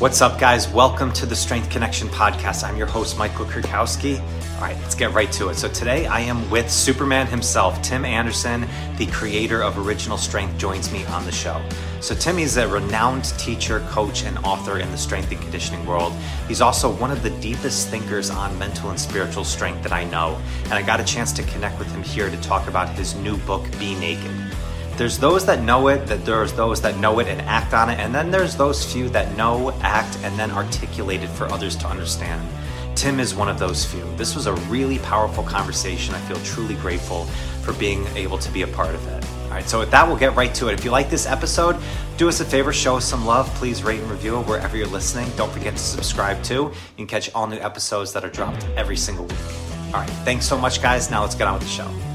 What's up, guys? Welcome to the Strength Connection podcast. I'm your host, Michael Kurkowski. All right, let's get right to it. So, today I am with Superman himself, Tim Anderson, the creator of Original Strength, joins me on the show. So, Tim is a renowned teacher, coach, and author in the strength and conditioning world. He's also one of the deepest thinkers on mental and spiritual strength that I know. And I got a chance to connect with him here to talk about his new book, Be Naked. There's those that know it, that there's those that know it and act on it, and then there's those few that know, act, and then articulate it for others to understand. Tim is one of those few. This was a really powerful conversation. I feel truly grateful for being able to be a part of it. All right, so with that, we'll get right to it. If you like this episode, do us a favor, show us some love. Please rate and review it wherever you're listening. Don't forget to subscribe too. You can catch all new episodes that are dropped every single week. All right, thanks so much, guys. Now let's get on with the show.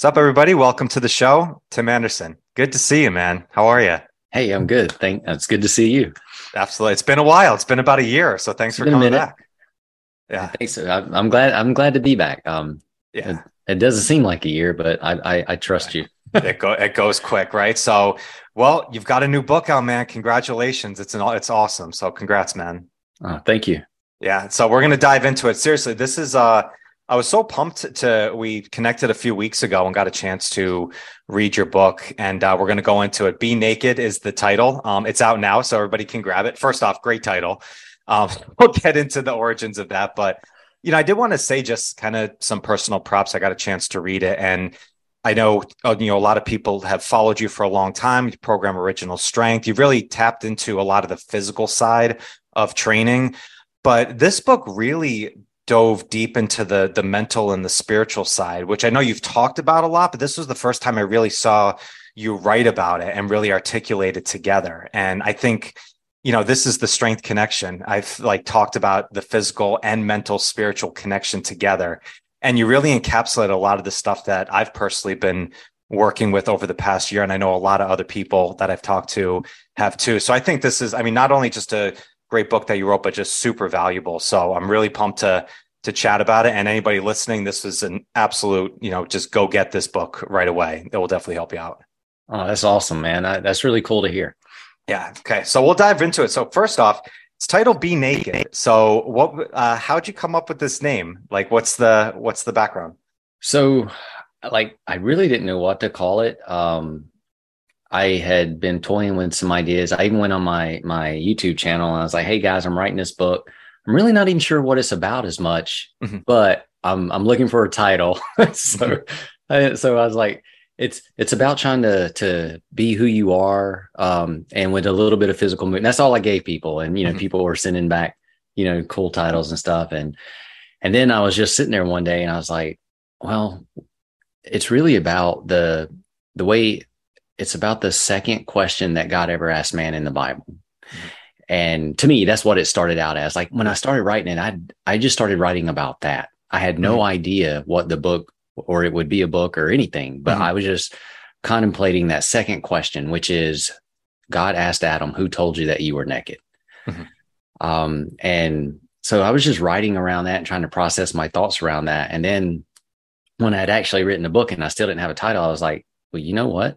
What's up, everybody? Welcome to the show. Tim Anderson. Good to see you, man. How are you? Hey, I'm good. Thank. It's good to see you. Absolutely. It's been a while. It's been about a year. So thanks It's for coming back. Yeah. Thanks. I'm I'm glad. I'm glad to be back. Um, Yeah. it doesn't seem like a year, but I I, I trust you. it go it goes quick, right? So, well, you've got a new book out, man. Congratulations. It's an it's awesome. So, congrats, man. Uh, thank you. Yeah. So we're gonna dive into it. Seriously, this is uh I was so pumped to we connected a few weeks ago and got a chance to read your book, and uh, we're gonna go into it. Be Naked is the title. Um, it's out now, so everybody can grab it. First off, great title. Um, we'll get into the origins of that, but you know, I did want to say just kind of some personal props. I got a chance to read it, and I know uh, you know a lot of people have followed you for a long time. You program Original Strength. You've really tapped into a lot of the physical side of training, but this book really dove deep into the the mental and the spiritual side, which I know you've talked about a lot. But this was the first time I really saw you write about it and really articulate it together. And I think you know this is the strength connection i've like talked about the physical and mental spiritual connection together and you really encapsulate a lot of the stuff that i've personally been working with over the past year and i know a lot of other people that i've talked to have too so i think this is i mean not only just a great book that you wrote but just super valuable so i'm really pumped to to chat about it and anybody listening this is an absolute you know just go get this book right away it will definitely help you out Oh, that's awesome, man. I, that's really cool to hear. Yeah. Okay. So we'll dive into it. So first off, it's titled "Be Naked." So what? Uh, how'd you come up with this name? Like, what's the what's the background? So, like, I really didn't know what to call it. Um, I had been toying with some ideas. I even went on my my YouTube channel and I was like, "Hey guys, I'm writing this book. I'm really not even sure what it's about as much, Mhm. but I'm I'm looking for a title." so, I, so I was like, "It's it's about trying to to be who you are, um, and with a little bit of physical movement." That's all I gave people, and you know, Mhm. people were sending back, you know, cool titles and stuff, and and then I was just sitting there one day and I was like, "Well." it's really about the the way it's about the second question that God ever asked man in the Bible. And to me, that's what it started out as. Like when I started writing it, I I just started writing about that. I had no idea what the book or it would be a book or anything, but Mhm. I was just contemplating that second question, which is God asked Adam, who told you that you were naked? Mhm. Um, and so I was just writing around that and trying to process my thoughts around that. And then when I had actually written a book and I still didn't have a title, I was like, well, you know what?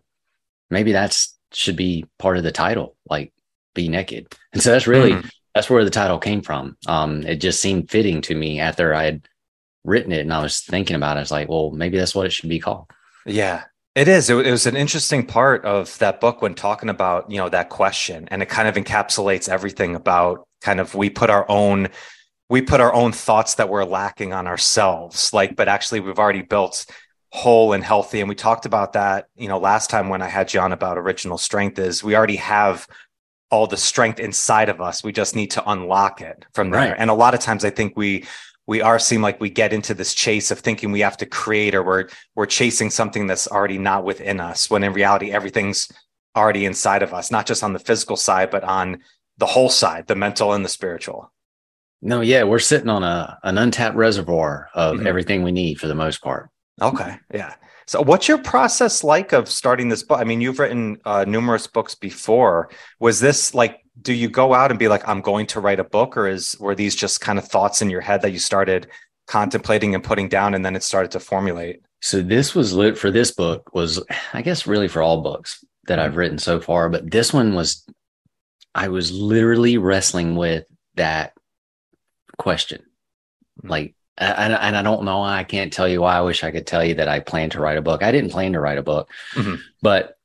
Maybe that's should be part of the title, like be naked. And so that's really Mhm. that's where the title came from. Um, it just seemed fitting to me after I had written it and I was thinking about it. I was like, well, maybe that's what it should be called. Yeah, it is. It, it was an interesting part of that book when talking about you know that question, and it kind of encapsulates everything about kind of we put our own we put our own thoughts that we're lacking on ourselves, like, but actually we've already built whole and healthy. And we talked about that, you know, last time when I had you on about original strength is we already have all the strength inside of us. We just need to unlock it from there. Right. And a lot of times I think we we are seem like we get into this chase of thinking we have to create or we're we're chasing something that's already not within us when in reality everything's already inside of us, not just on the physical side, but on the whole side, the mental and the spiritual. No, yeah, we're sitting on a an untapped reservoir of Mhm. everything we need for the most part. Okay. Yeah. So what's your process like of starting this book? I mean, you've written uh, numerous books before. Was this like, do you go out and be like, I'm going to write a book or is, were these just kind of thoughts in your head that you started contemplating and putting down and then it started to formulate? So this was lit for this book was I guess really for all books that I've written so far, but this one was I was literally wrestling with that question. Mhm. Like, and, and I don't know. I can't tell you why. I wish I could tell you that I plan to write a book. I didn't plan to write a book, Mhm. but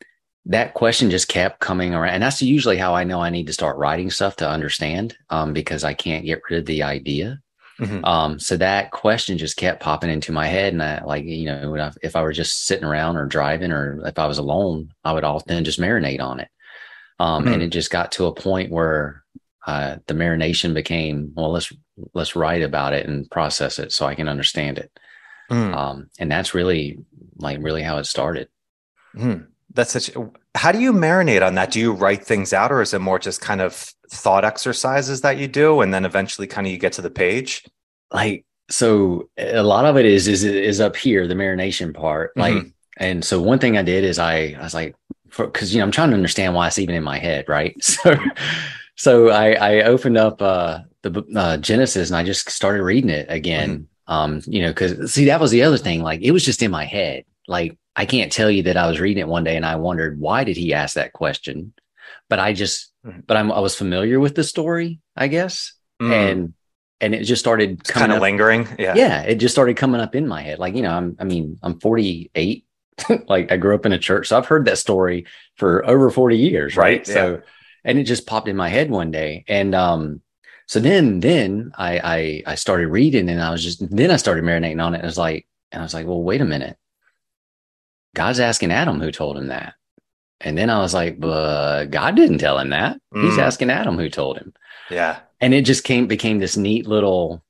that question just kept coming around. And that's usually how I know I need to start writing stuff to understand, um, because I can't get rid of the idea. Mhm. Um, so that question just kept popping into my head. And I like, you know, when I- if I were just sitting around or driving or if I was alone, I would often just marinate on it. Um, Hmm. and it just got to a point where, uh, the marination became, well, let's, let's write about it and process it so I can understand it. Mm. Um, and that's really like really how it started. Hmm. That's such. How do you marinate on that? Do you write things out, or is it more just kind of thought exercises that you do, and then eventually kind of you get to the page? Like, so a lot of it is, is, is up here, the marination part. Like, Mhm. and so one thing I did is I, I was like, cause you know, I'm trying to understand why it's even in my head. Right. So, so I, I opened up, uh, the uh, Genesis and I just started reading it again. Um, you know, cause see, that was the other thing. Like it was just in my head. Like I can't tell you that I was reading it one day and I wondered, why did he ask that question? But I just, Mhm. but I'm, I was familiar with the story, I guess. Mm. And, and it just started kind of lingering. Yeah. yeah it just started coming up in my head like you know i'm i mean i'm 48 like i grew up in a church so i've heard that story for over 40 years right, Right, so and it just popped in my head one day and um so then then I, I i started reading and i was just then i started marinating on it and i was like and i was like well wait a minute god's asking adam who told him that and then i was like but god didn't tell him that he's Mm. asking adam who told him Yeah. and it just came became this neat little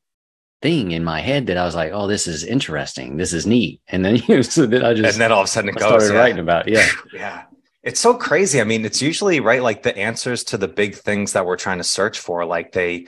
thing in my head that I was like, oh, this is interesting. This is neat. And then you know, so then I just and then all of a sudden it I goes. started yeah. writing about it. Yeah. Yeah. It's so crazy. I mean, it's usually right like the answers to the big things that we're trying to search for, like they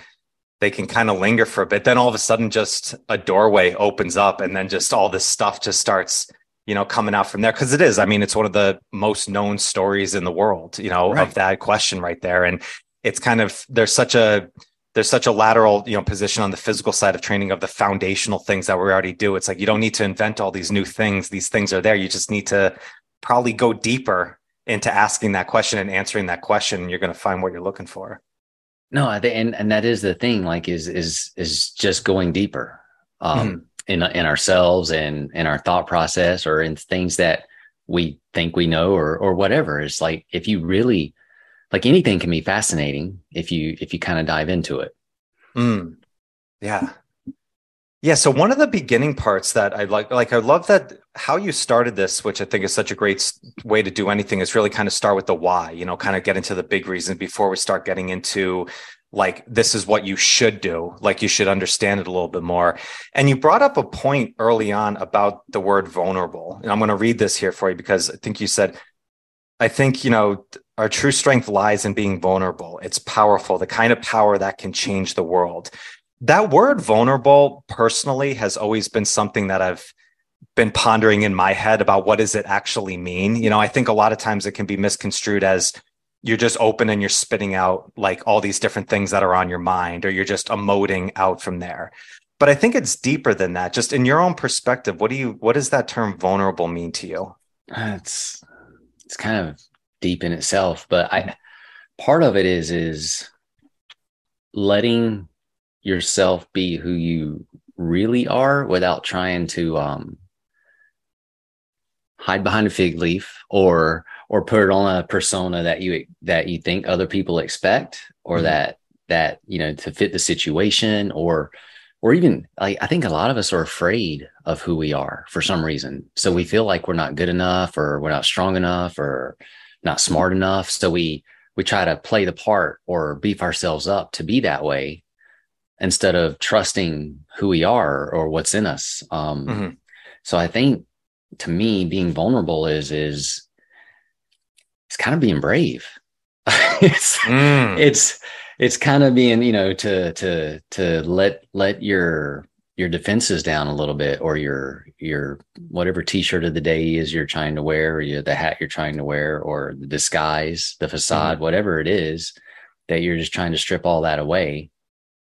they can kind of linger for a bit. Then all of a sudden just a doorway opens up and then just all this stuff just starts, you know, coming out from there. Cause it is. I mean, it's one of the most known stories in the world, you know, Right. of that question right there. And it's kind of there's such a there's such a lateral, you know, position on the physical side of training of the foundational things that we already do. It's like you don't need to invent all these new things. These things are there. You just need to probably go deeper into asking that question and answering that question. You're going to find what you're looking for. No, I think, and, and that is the thing, like is, is, is just going deeper, um, in, in ourselves and in our thought process or in things that we think we know or, or whatever. It's like, if you really, like anything can be fascinating if you, if you kind of dive into it. Mm. Yeah. Yeah. So one of the beginning parts that I like, like I love that how you started this, which I think is such a great way to do anything, is really kind of start with the why. You know, kind of get into the big reason before we start getting into like this is what you should do. Like you should understand it a little bit more. And you brought up a point early on about the word vulnerable, and I'm going to read this here for you because I think you said, I think you know our true strength lies in being vulnerable. It's powerful, the kind of power that can change the world that word vulnerable personally has always been something that I've been pondering in my head about what does it actually mean. You know, I think a lot of times it can be misconstrued as you're just open and you're spitting out like all these different things that are on your mind or you're just emoting out from there. But I think it's deeper than that. Just in your own perspective, what do you what does that term vulnerable mean to you? It's, it's kind of deep in itself, but I, part of it is, is letting yourself be who you really are without trying to um hide behind a fig leaf or or put it on a persona that you that you think other people expect or Mhm. that that you know to fit the situation or or even like I think a lot of us are afraid of who we are for some reason. So we feel like we're not good enough or we're not strong enough or not smart enough. So we we try to play the part or beef ourselves up to be that way instead of trusting who we are or what's in us. Um, Mhm. So I think to me, being vulnerable is is it's kind of being brave. it's Mm. it's it's kind of being you know to to to let let your your defenses down a little bit or your your whatever t-shirt of the day is you're trying to wear or you, the hat you're trying to wear or the disguise the facade whatever it is that you're just trying to strip all that away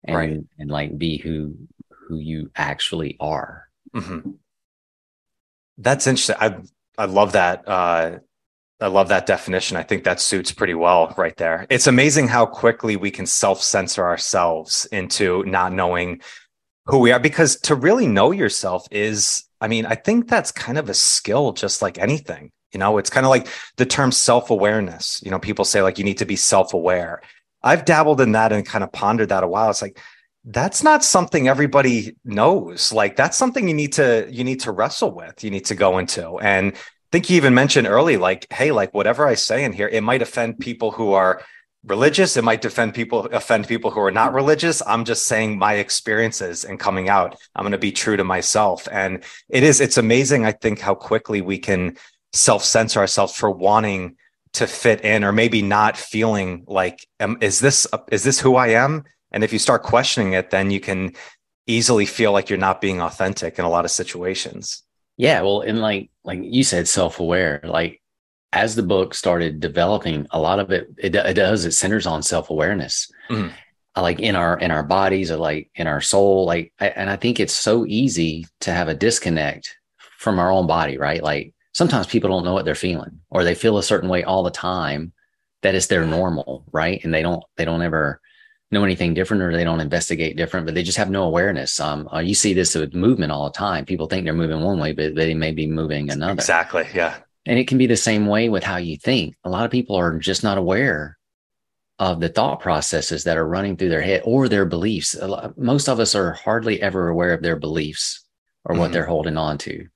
and Right. and like be who who you actually are Mhm. That's interesting. I I love that. Uh, I love that definition. I think that suits pretty well right there. It's amazing how quickly we can self censor ourselves into not knowing who we are because to really know yourself is, I mean, I think that's kind of a skill, just like anything. You know, it's kind of like the term self awareness. You know, people say like you need to be self aware. I've dabbled in that and kind of pondered that a while. It's like, that's not something everybody knows. Like that's something you need to you need to wrestle with. You need to go into. And i think you even mentioned early, like, hey, like whatever I say in here, it might offend people who are religious. It might defend people, offend people who are not religious. I'm just saying my experiences and coming out. I'm going to be true to myself. And it is, it's amazing, I think, how quickly we can self censor ourselves for wanting to fit in or maybe not feeling like, is this, is this who I am? And if you start questioning it, then you can easily feel like you're not being authentic in a lot of situations. Yeah, well, and like like you said, self aware. Like as the book started developing, a lot of it it, it does it centers on self awareness. Mm-hmm. Like in our in our bodies, or like in our soul, like and I think it's so easy to have a disconnect from our own body, right? Like sometimes people don't know what they're feeling, or they feel a certain way all the time that is their normal, right? And they don't they don't ever know anything different or they don't investigate different, but they just have no awareness. Um, uh, you see this with movement all the time. People think they're moving one way, but they may be moving another. Exactly. Yeah. And it can be the same way with how you think. A lot of people are just not aware of the thought processes that are running through their head or their beliefs. Lot, most of us are hardly ever aware of their beliefs or what mm-hmm. they're holding on to.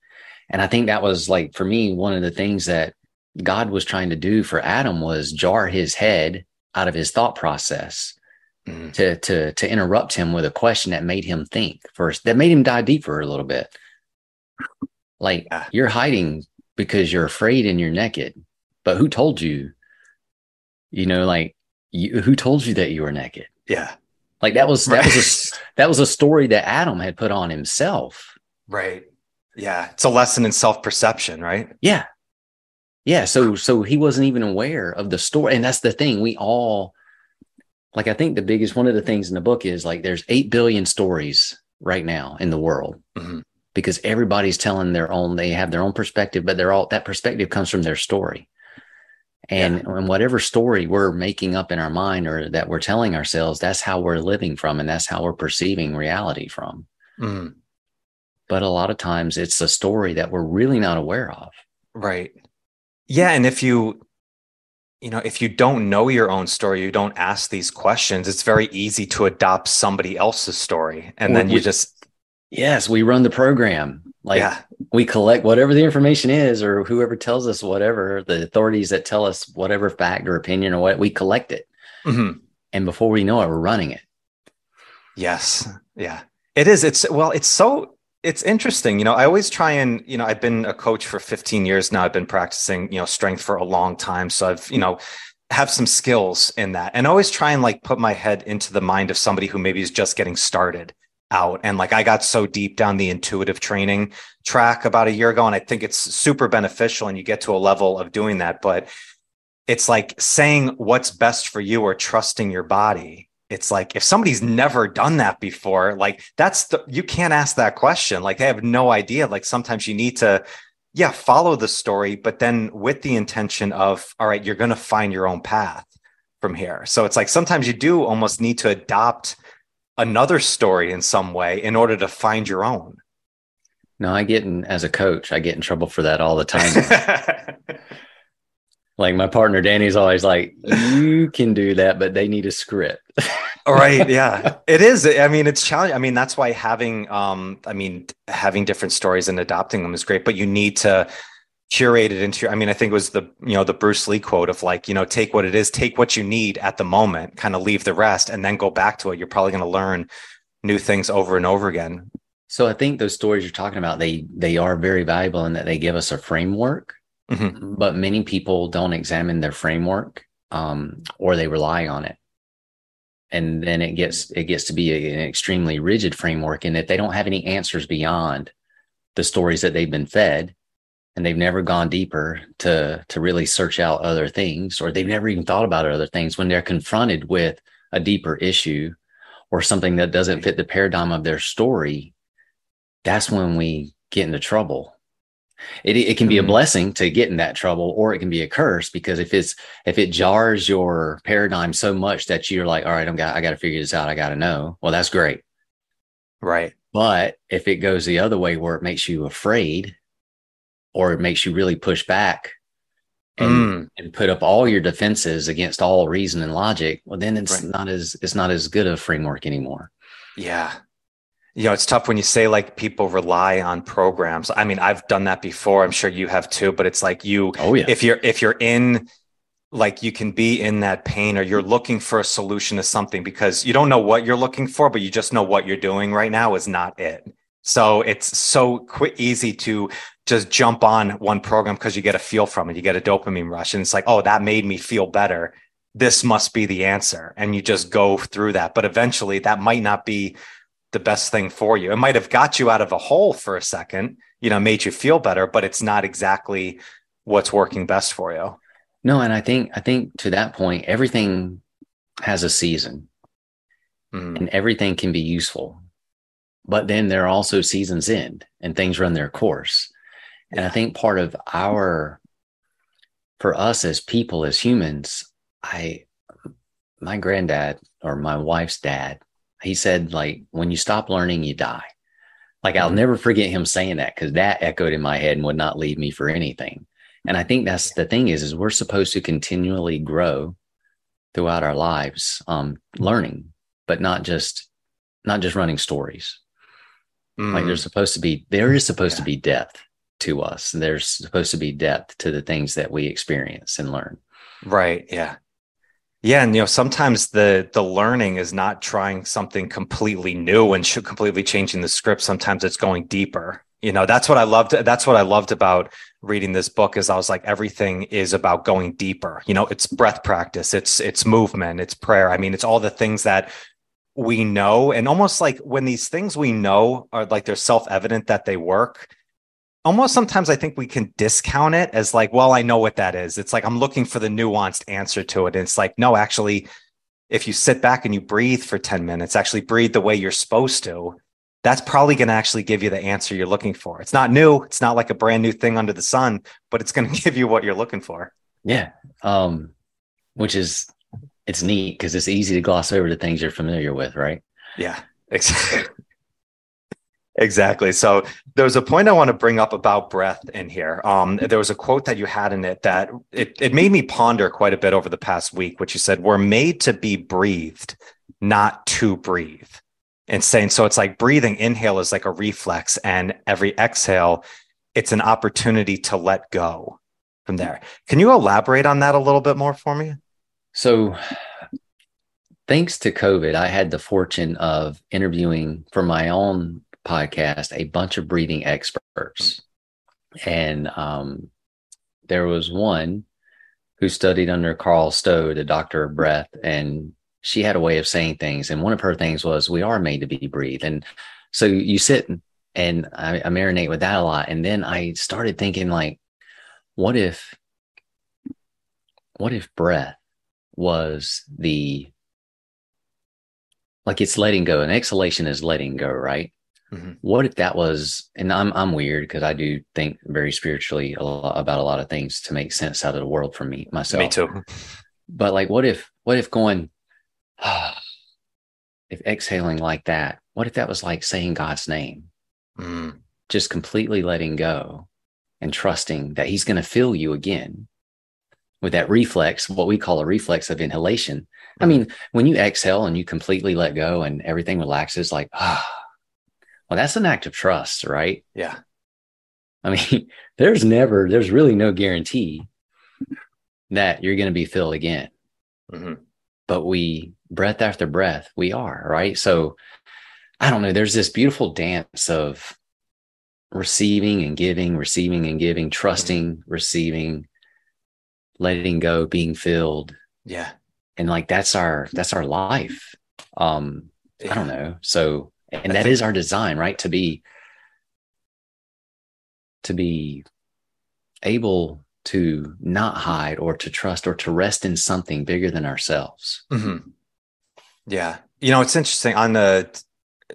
And I think that was like, for me, one of the things that God was trying to do for Adam was jar his head out of his thought process mm. to to to interrupt him with a question that made him think first, that made him dive deeper a little bit. Like yeah. you're hiding because you're afraid and you're naked, but who told you? You know, like you, who told you that you were naked? Yeah, like that was that right. was a that was a story that Adam had put on himself. Right. Yeah, it's a lesson in self perception, right? Yeah, yeah. So so he wasn't even aware of the story, and that's the thing. We all like I think the biggest one of the things in the book is like there's 8 billion stories right now in the world mm-hmm. because everybody's telling their own they have their own perspective but they're all that perspective comes from their story and, yeah. and whatever story we're making up in our mind or that we're telling ourselves that's how we're living from and that's how we're perceiving reality from mm-hmm. but a lot of times it's a story that we're really not aware of right yeah and if you you know, if you don't know your own story, you don't ask these questions, it's very easy to adopt somebody else's story. And or then you just. Yes, we run the program. Like yeah. we collect whatever the information is, or whoever tells us whatever, the authorities that tell us whatever fact or opinion or what, we collect it. Mm-hmm. And before we know it, we're running it. Yes. Yeah. It is. It's, well, it's so it's interesting. You know, I always try and, you know, I've been a coach for 15 years now. I've been practicing, you know, strength for a long time. So I've, you know, have some skills in that and always try and like put my head into the mind of somebody who maybe is just getting started out. And like I got so deep down the intuitive training track about a year ago. And I think it's super beneficial and you get to a level of doing that. But it's like saying what's best for you or trusting your body it's like if somebody's never done that before like that's the you can't ask that question. Like they have no idea. Like sometimes you need to yeah follow the story but then with the intention of all right you're going to find your own path from here. So it's like sometimes you do almost need to adopt another story in some way in order to find your own. No i get in as a coach i get in trouble for that all the time like my partner Danny's always like, you can do that, but they need a script. right. Yeah. It is. I mean, it's challenging. I mean, that's why having um, I mean, having different stories and adopting them is great, but you need to curate it into your, I mean, I think it was the, you know, the Bruce Lee quote of like, you know, take what it is, take what you need at the moment, kind of leave the rest and then go back to it. You're probably going to learn new things over and over again. So I think those stories you're talking about, they they are very valuable in that they give us a framework Mm-hmm. But many people don't examine their framework um, or they rely on it. And then it gets it gets to be a, an extremely rigid framework in that they don't have any answers beyond the stories that they've been fed and they've never gone deeper to to really search out other things or they've never even thought about other things when they're confronted with a deeper issue or something that doesn't fit the paradigm of their story that's when we get into trouble it, it can be a blessing to get in that trouble or it can be a curse because if it's if it jars your paradigm so much that you're like all right i'm got i got to figure this out i got to know well that's great Right. but if it goes the other way where it makes you afraid or it makes you really push back and, Mm. and put up all your defenses against all reason and logic well then it's Right. not as it's not as good a framework anymore Yeah. You know, it's tough when you say like people rely on programs. I mean, I've done that before. I'm sure you have too, but it's like you oh yeah if you're if you're in like you can be in that pain or you're looking for a solution to something because you don't know what you're looking for, but you just know what you're doing right now is not it. So it's so quick, easy to just jump on one program because you get a feel from it. You get a dopamine rush and it's like, oh, that made me feel better. This must be the answer. And you just go through that. But eventually that might not be the best thing for you. It might have got you out of a hole for a second, you know, made you feel better, but it's not exactly what's working best for you. no and i think i think to that point everything has a season Mm, and everything can be useful. But then there are also seasons end and things run their course. And I think part of our, for us as people, as humans, I, my granddad or my wife's dad, he said, like, when you stop learning, you die. Like, I'll Mhm. never forget him saying that because that echoed in my head and would not leave me for anything. And I think that's the thing is, is we're supposed to continually grow throughout our lives, um, learning, but not just, not just running stories. Like mm, there's supposed to be, there is supposed to be depth to us. There's supposed to be depth to the things that we experience and learn. right. Yeah. Yeah. And, you know, sometimes the, the learning is not trying something completely new and completely changing the script. Sometimes it's going deeper. You know, that's what I loved. That's what I loved about reading this book is I was like, everything is about going deeper. You know, it's breath practice, it's, it's movement, it's prayer. I mean, it's all the things that we know and almost like when these things we know are like they're self-evident that they work almost sometimes i think we can discount it as like well i know what that is it's like i'm looking for the nuanced answer to it and it's like no actually if you sit back and you breathe for 10 minutes actually breathe the way you're supposed to that's probably going to actually give you the answer you're looking for it's not new it's not like a brand new thing under the sun but it's going to give you what you're looking for Yeah. Um, which is, it's neat because it's easy to gloss over the things you're familiar with, right? Yeah, exactly. Exactly. So there's a point I want to bring up about breath in here. Um, there was a quote that you had in it that it, it made me ponder quite a bit over the past week, which you said, we're made to be breathed, not to breathe. And saying, so it's like breathing, inhale is like a reflex, and every exhale, it's an opportunity to let go from there. Can you elaborate on that a little bit more for me? So, thanks to COVID, I had the fortune of interviewing for my own podcast a bunch of breathing experts. And um, there was one who studied under Carl Stough, the doctor of breath, and she had a way of saying things. And one of her things was, We are made to be breathed. And so you sit and I, I marinate with that a lot. And then I started thinking, like, what if, what if breath was the like it's letting go and exhalation is letting go right Mhm. what if that was and i'm i'm weird because i do think very spiritually a lot about a lot of things to make sense out of the world for me myself Me too. but like what if what if going if exhaling like that what if that was like saying god's name Mm, just completely letting go and trusting that he's going to fill you again with that reflex, what we call a reflex of inhalation. I mean, when you exhale and you completely let go and everything relaxes, like, ah, well, that's an act of trust, right? yeah. I mean, there's never, there's really no guarantee that you're going to be filled again. Mhm. But we, breath after breath, we are, right? So I don't know, there's this beautiful dance of receiving and giving, receiving and giving, trusting, receiving, letting go, being filled. Yeah. And like that's our that's our life. Um, I don't know. So and that is our design, right? To be to be able to not hide or to trust or to rest in something bigger than ourselves. hmm Yeah. You know, it's interesting on the,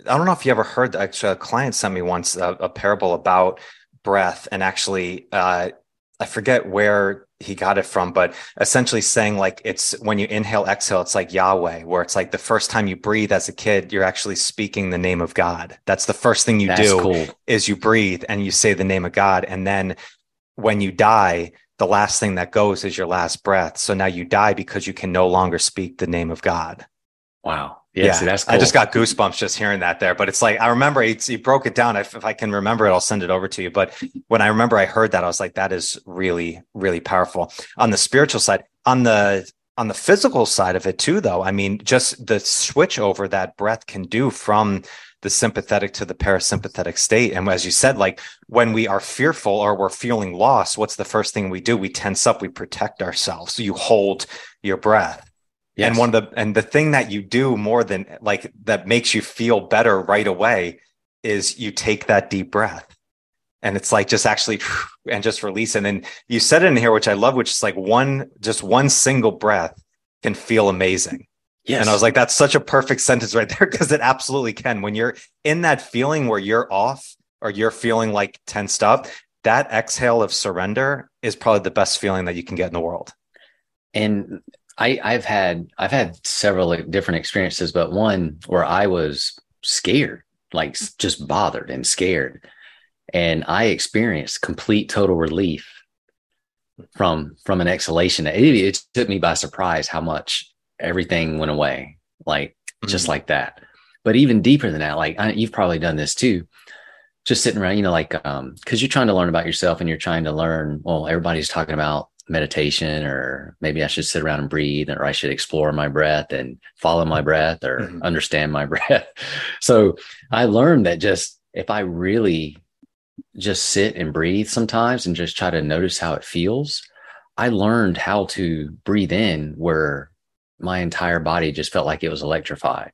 I don't know if you ever heard, actually, a client sent me once a, a parable about breath and actually uh, I forget where he got it from, but essentially saying like it's when you inhale, exhale, it's like Yahweh, where it's like the first time you breathe as a kid, you're actually speaking the name of God. That's the first thing you That's do cool. is you breathe and you say the name of God. And then when you die, the last thing that goes is your last breath. So now you die because you can no longer speak the name of God. Wow. Yeah, yeah. See, that's cool. I just got goosebumps just hearing that there. But it's like I remember he, he broke it down. If, if, I can remember it, I'll send it over to you. But when I remember I heard that, I was like, that is really, really powerful. On the spiritual side, on the on the physical side of it too, though, I mean, just the switch over that breath can do from the sympathetic to the parasympathetic state. And as you said, like when we are fearful or we're feeling lost, what's the first thing we do? We tense up, we protect ourselves. So you hold your breath Yes. And one of the and the thing that you do more than like that makes you feel better right away is you take that deep breath. And it's like just actually and just release. And then you said it in here, which I love, which is like one just one single breath can feel amazing. Yes. And I was like, that's such a perfect sentence right there because it absolutely can. When you're in that feeling where you're off or you're feeling like tensed up, that exhale of surrender is probably the best feeling that you can get in the world. And I, I've had I've had several different experiences, but one where I was scared, like just bothered and scared, and I experienced complete total relief from from an exhalation. It, it took me by surprise how much everything went away, like mm-hmm. just like that. But even deeper than that, like I, you've probably done this too just sitting around, you know, like, um, cause you're trying to learn about yourself and you're trying to learn, well, everybody's talking about meditation or maybe I should sit around and breathe or I should explore my breath and follow my breath or mm-hmm. understand my breath. So I learned that just if I really just sit and breathe sometimes and just try to notice how it feels, I learned how to breathe in where my entire body just felt like it was electrified.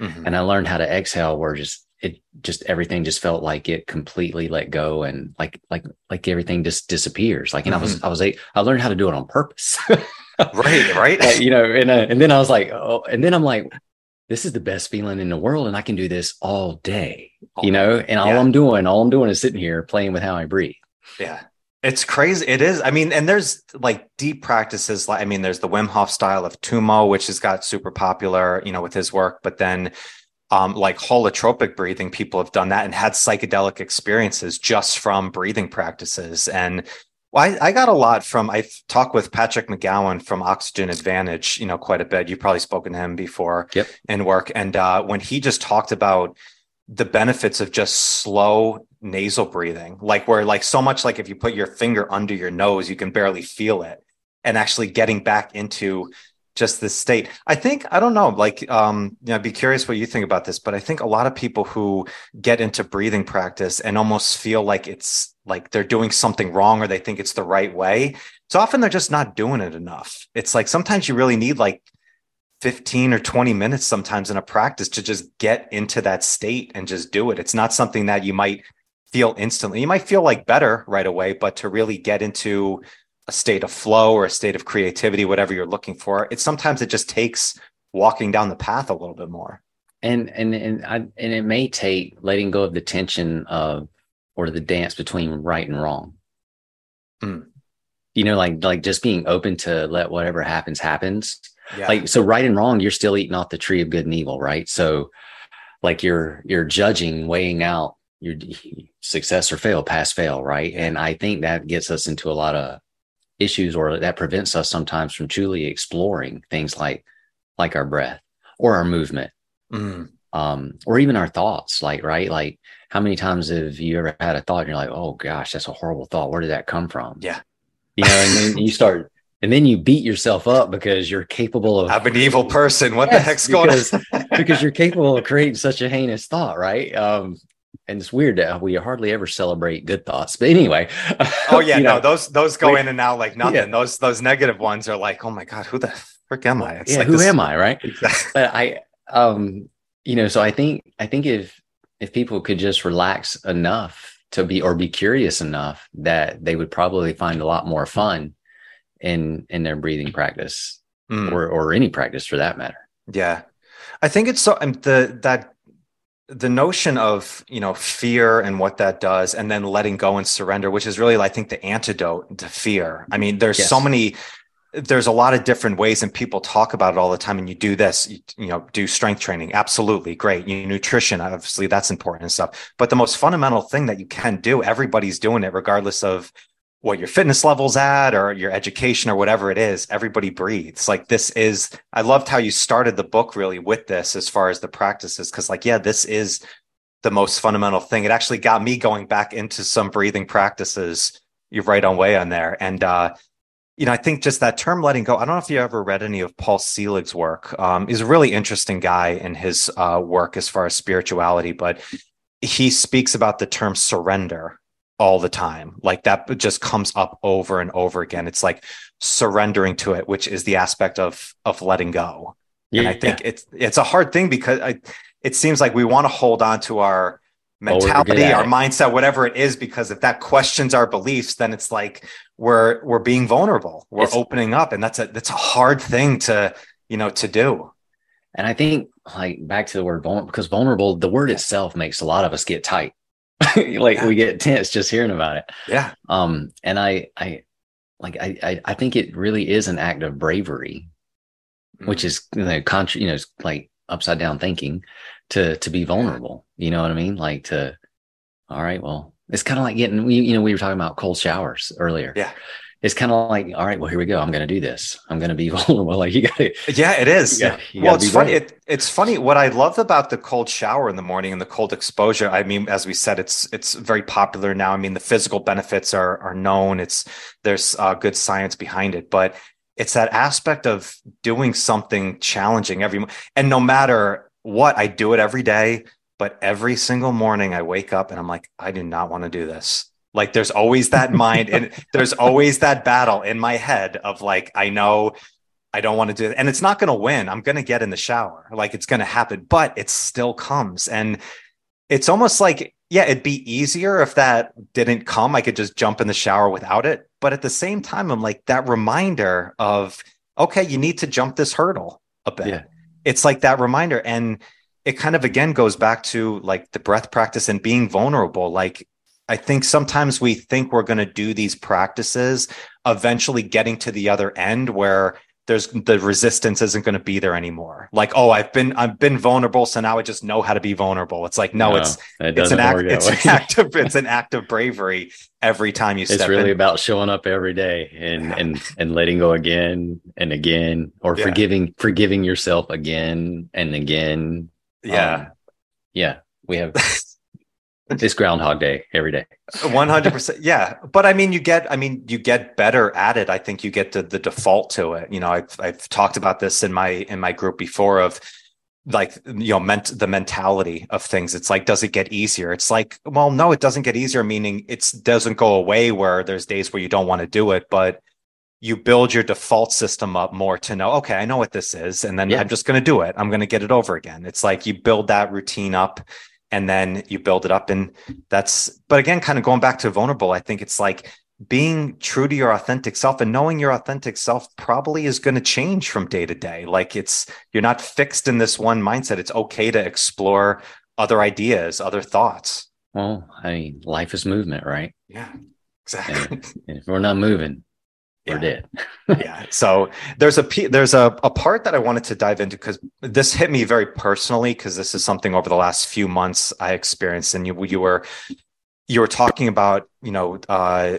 Mm-hmm. And I learned how to exhale where just it just everything just felt like it completely let go and like like like everything just disappears like and mm-hmm. i was i was a, i learned how to do it on purpose right right like, you know and uh, and then i was like oh and then i'm like this is the best feeling in the world and i can do this all day all you know and all yeah. i'm doing all i'm doing is sitting here playing with how i breathe yeah it's crazy. It is. I mean, and there's like deep practices. Like, I mean, there's the Wim Hof style of Tummo, which has got super popular, you know, with his work. But then um, like holotropic breathing, people have done that and had psychedelic experiences just from breathing practices. And well, I, I got a lot from I talked with Patrick McKeown from Oxygen Advantage, you know, quite a bit. You've probably spoken to him before yep. in work. And uh, when he just talked about the benefits of just slow nasal breathing, like where like so much like if you put your finger under your nose, you can barely feel it. And actually getting back into just this state. I think I don't know, like um, you know, I'd be curious what you think about this, but I think a lot of people who get into breathing practice and almost feel like it's like they're doing something wrong or they think it's the right way. So often they're just not doing it enough. It's like sometimes you really need like 15 or 20 minutes sometimes in a practice to just get into that state and just do it. It's not something that you might feel instantly. You might feel like better right away, but to really get into a state of flow or a state of creativity, whatever you're looking for. It's sometimes it just takes walking down the path a little bit more. And and and I, and it may take letting go of the tension of or the dance between right and wrong. Mm. You know, like like just being open to let whatever happens happens. Yeah. Like so, right and wrong, you're still eating off the tree of good and evil, right? So, like you're you're judging, weighing out your success or fail, pass fail, right? And I think that gets us into a lot of issues or that prevents us sometimes from truly exploring things like like our breath or our movement mm. um, or even our thoughts like right like how many times have you ever had a thought and you're like oh gosh that's a horrible thought where did that come from yeah you know and then you start and then you beat yourself up because you're capable of I'm an evil person. What yes, the heck's going because, on? because you're capable of creating such a heinous thought, right? Um, and it's weird that we hardly ever celebrate good thoughts. But anyway, oh yeah, no, know, those those go in and out like nothing. Yeah. Those those negative ones are like, oh my god, who the frick am I? It's yeah, like who this... am I? Right? Exactly. But I, um, you know, so I think I think if if people could just relax enough to be or be curious enough that they would probably find a lot more fun in in their breathing practice mm. or or any practice for that matter. Yeah, I think it's so. Um, the that the notion of you know fear and what that does and then letting go and surrender which is really i think the antidote to fear. I mean there's yes. so many there's a lot of different ways and people talk about it all the time and you do this you, you, know do strength training. Absolutely great. You nutrition obviously that's important and stuff. But the most fundamental thing that you can do everybody's doing it regardless of what your fitness level's at or your education or whatever it is everybody breathes like this is i loved how you started the book really with this as far as the practices because like yeah this is the most fundamental thing it actually got me going back into some breathing practices you're right on way on there and uh you know, I think just that term letting go. I don't know if you ever read any of Paul Selig's work. Um, he's a really interesting guy in his uh, work as far as spirituality, but he speaks about the term surrender all the time. Like that just comes up over and over again. It's like surrendering to it, which is the aspect of of letting go. Yeah, and I think yeah. it's it's a hard thing because I, it seems like we want to hold on to our oh, mentality, our mindset, whatever it is, because if that questions our beliefs, then it's like we're we're being vulnerable. We're it's, opening up. And that's a that's a hard thing to, you know, to do. And I think like back to the word vulnerable, because vulnerable, the word itself makes a lot of us get tight. like yeah. we get tense just hearing about it. Yeah. Um, and I I like I I, I think it really is an act of bravery, mm-hmm. which is you know, contra, you know, it's like upside down thinking to to be vulnerable. You know what I mean? Like to, all right, well, it's kind of like getting we you know we were talking about cold showers earlier. Yeah. It's kind of like, all right, well, here we go. I'm going to do this. I'm going to be vulnerable. Like you got to. Yeah, it is. You gotta, you well, it's funny. It, it's funny. What I love about the cold shower in the morning and the cold exposure. I mean, as we said, it's it's very popular now. I mean, the physical benefits are are known. It's there's uh, good science behind it, but it's that aspect of doing something challenging every and no matter what I do it every day, but every single morning I wake up and I'm like, I do not want to do this. Like there's always that mind and there's always that battle in my head of like, I know I don't want to do it. And it's not going to win. I'm going to get in the shower. Like it's going to happen, but it still comes. And it's almost like, yeah, it'd be easier if that didn't come. I could just jump in the shower without it. But at the same time, I'm like that reminder of, okay, you need to jump this hurdle a bit. Yeah it's like that reminder and it kind of again goes back to like the breath practice and being vulnerable like i think sometimes we think we're going to do these practices eventually getting to the other end where there's the resistance isn't going to be there anymore like oh i've been i've been vulnerable so now i just know how to be vulnerable it's like no, no it's it it's an act it's an act of it's an act of bravery every time you say it's really in. about showing up every day and yeah. and and letting go again and again or yeah. forgiving forgiving yourself again and again yeah um, yeah we have it's groundhog day every day. 100% yeah. But i mean you get i mean you get better at it. I think you get to the default to it. You know i've i've talked about this in my in my group before of like you know meant the mentality of things. It's like does it get easier? It's like well no it doesn't get easier meaning it doesn't go away where there's days where you don't want to do it but you build your default system up more to know okay i know what this is and then yeah. i'm just going to do it. I'm going to get it over again. It's like you build that routine up and then you build it up. And that's but again kind of going back to vulnerable i think it's like being true to your authentic self and knowing your authentic self probably is going to change from day to day. Like it's you're not fixed in this one mindset. It's okay to explore other ideas other thoughts. Well i mean life is movement right? Yeah exactly and, and if we're not moving we're dead. yeah. So there's a there's a, a part that I wanted to dive into because this hit me very personally because this is something over the last few months I experienced, and you you were you were talking about you know uh,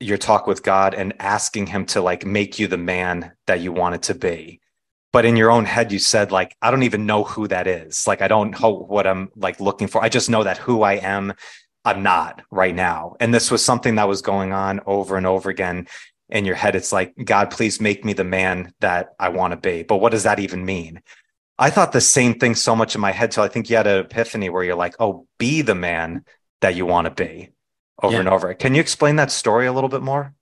your talk with God and asking Him to like make you the man that you wanted to be. But in your own head, you said like I don't even know who that is. Like I don't know what I'm like looking for. I just know that who I am I'm not right now. And this was something that was going on over and over again in your head it's like god please make me the man that i want to be. But what does that even mean? I thought the same thing so much in my head till i think you had an epiphany where you're like oh be the man that you want to be over yeah. and over. Can you explain that story a little bit more?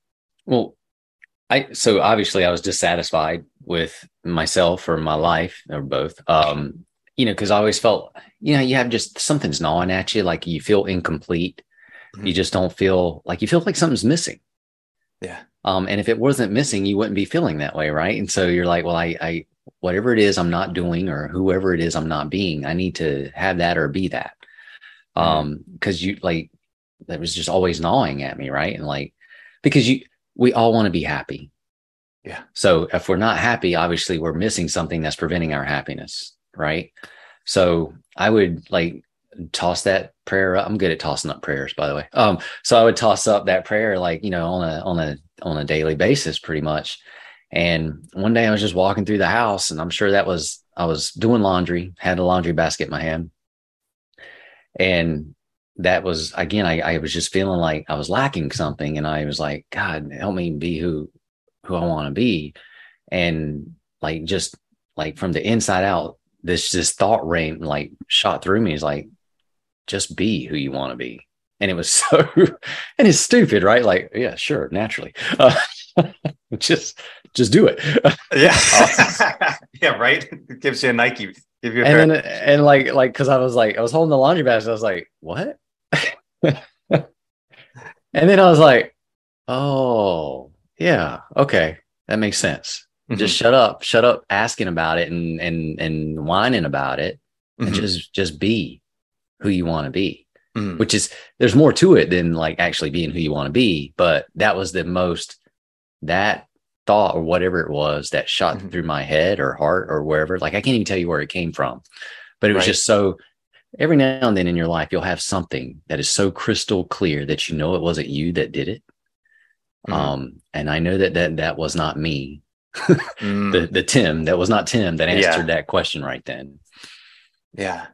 Well i so obviously i was dissatisfied with myself or my life or both. Um you know because i always felt you know you have just something's gnawing at you like you feel incomplete. Mm-hmm. you just don't feel like you feel like something's missing. Yeah um, and if it wasn't missing, you wouldn't be feeling that way, right? And so you're like, well, I, I, whatever it is I'm not doing or whoever it is I'm not being, I need to have that or be that. Mm-hmm. Um, because you like that was just always gnawing at me, right? And like because you we all want to be happy. Yeah. So if we're not happy, obviously we're missing something that's preventing our happiness, right? So I would like toss that prayer up. I'm good at tossing up prayers, by the way. Um, so I would toss up that prayer like, you know, on a on a on a daily basis pretty much. And one day I was just walking through the house and I'm sure that was I was doing laundry, had a laundry basket in my hand. And that was again, I, I was just feeling like I was lacking something. And I was like, God, help me be who who I want to be. And like just like from the inside out, this this thought rain like shot through me. Is like, just be who you want to be. And it was so, and it's stupid, right? Like, yeah, sure, naturally, uh, just just do it. yeah, yeah, right. It gives you a Nike. Give you a and then, and like like because I was like I was holding the laundry basket. I was like, what? and then I was like, oh yeah, okay, that makes sense. Mm-hmm. Just shut up, shut up, asking about it and and and whining about it, mm-hmm. and just just be who you want to be. Mm-hmm. Which is there's more to it than like actually being who you want to be, but that was the most that thought or whatever it was that shot mm-hmm. through my head or heart or wherever. Like I can't even tell you where it came from, but it was right. just so. Every now and then in your life, you'll have something that is so crystal clear that you know it wasn't you that did it. Mm-hmm. Um, and I know that that that was not me, mm. the the Tim. That was not Tim that answered yeah. that question right then. Yeah.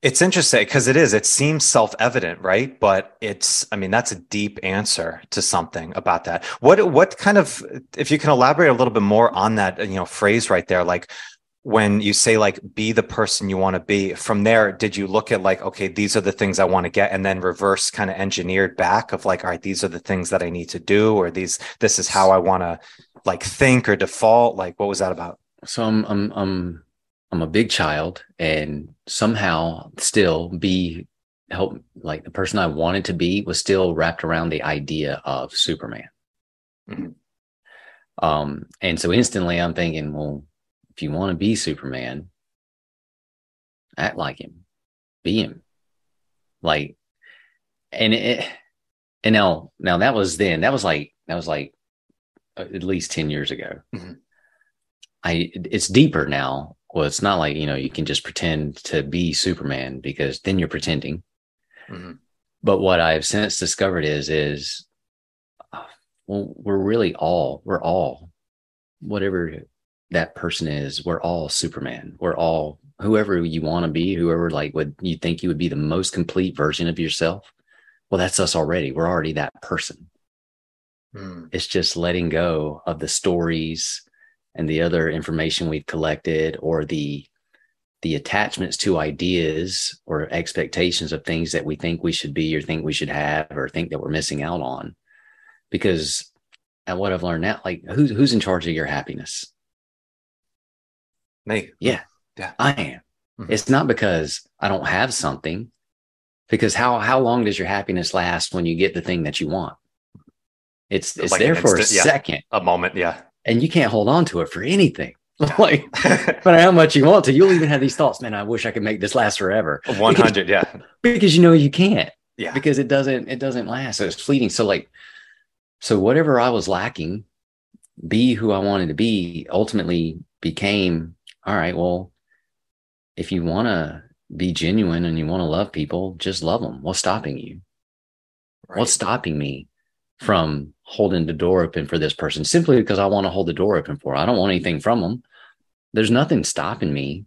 It's interesting because it is, it seems self evident, right? But it's, I mean, that's a deep answer to something about that. What, what kind of, if you can elaborate a little bit more on that, you know, phrase right there, like when you say, like, be the person you want to be, from there, did you look at, like, okay, these are the things I want to get, and then reverse kind of engineered back of, like, all right, these are the things that I need to do, or these, this is how I want to, like, think or default? Like, what was that about? So I'm, I'm, I'm, I'm a big child and somehow still be help like the person I wanted to be was still wrapped around the idea of Superman. Mm-hmm. Um, and so instantly I'm thinking, well, if you want to be Superman, act like him, be him. Like, and it, and now, now that was then, that was like, that was like at least 10 years ago. Mm-hmm. I, it's deeper now well, it's not like, you know, you can just pretend to be Superman because then you're pretending. Mm-hmm. But what I've since discovered is, is, uh, well, we're really all, we're all, whatever that person is, we're all Superman. We're all whoever you want to be, whoever like would you think you would be the most complete version of yourself. Well, that's us already. We're already that person. Mm. It's just letting go of the stories and the other information we've collected or the the attachments to ideas or expectations of things that we think we should be or think we should have or think that we're missing out on. Because and what i've learned now like who's who's in charge of your happiness? Me. Yeah. Yeah. I am. Mm-hmm. it's not because i don't have something. Because how how long does your happiness last when you get the thing that you want? It's it's like there for instant, a yeah. second. A moment yeah and you can't hold on to it for anything. like, no matter how much you want to, you'll even have these thoughts, man, I wish I could make this last forever. 100. Because, yeah. Because you know, you can't. Yeah. Because it doesn't, it doesn't last. So it's fleeting. So like, so whatever I was lacking, be who I wanted to be ultimately became, all right, well, if you want to be genuine and you want to love people, just love them. What's stopping you? Right. What's stopping me from holding the door open for this person simply because I want to hold the door open for. I don't want anything from them. There's nothing stopping me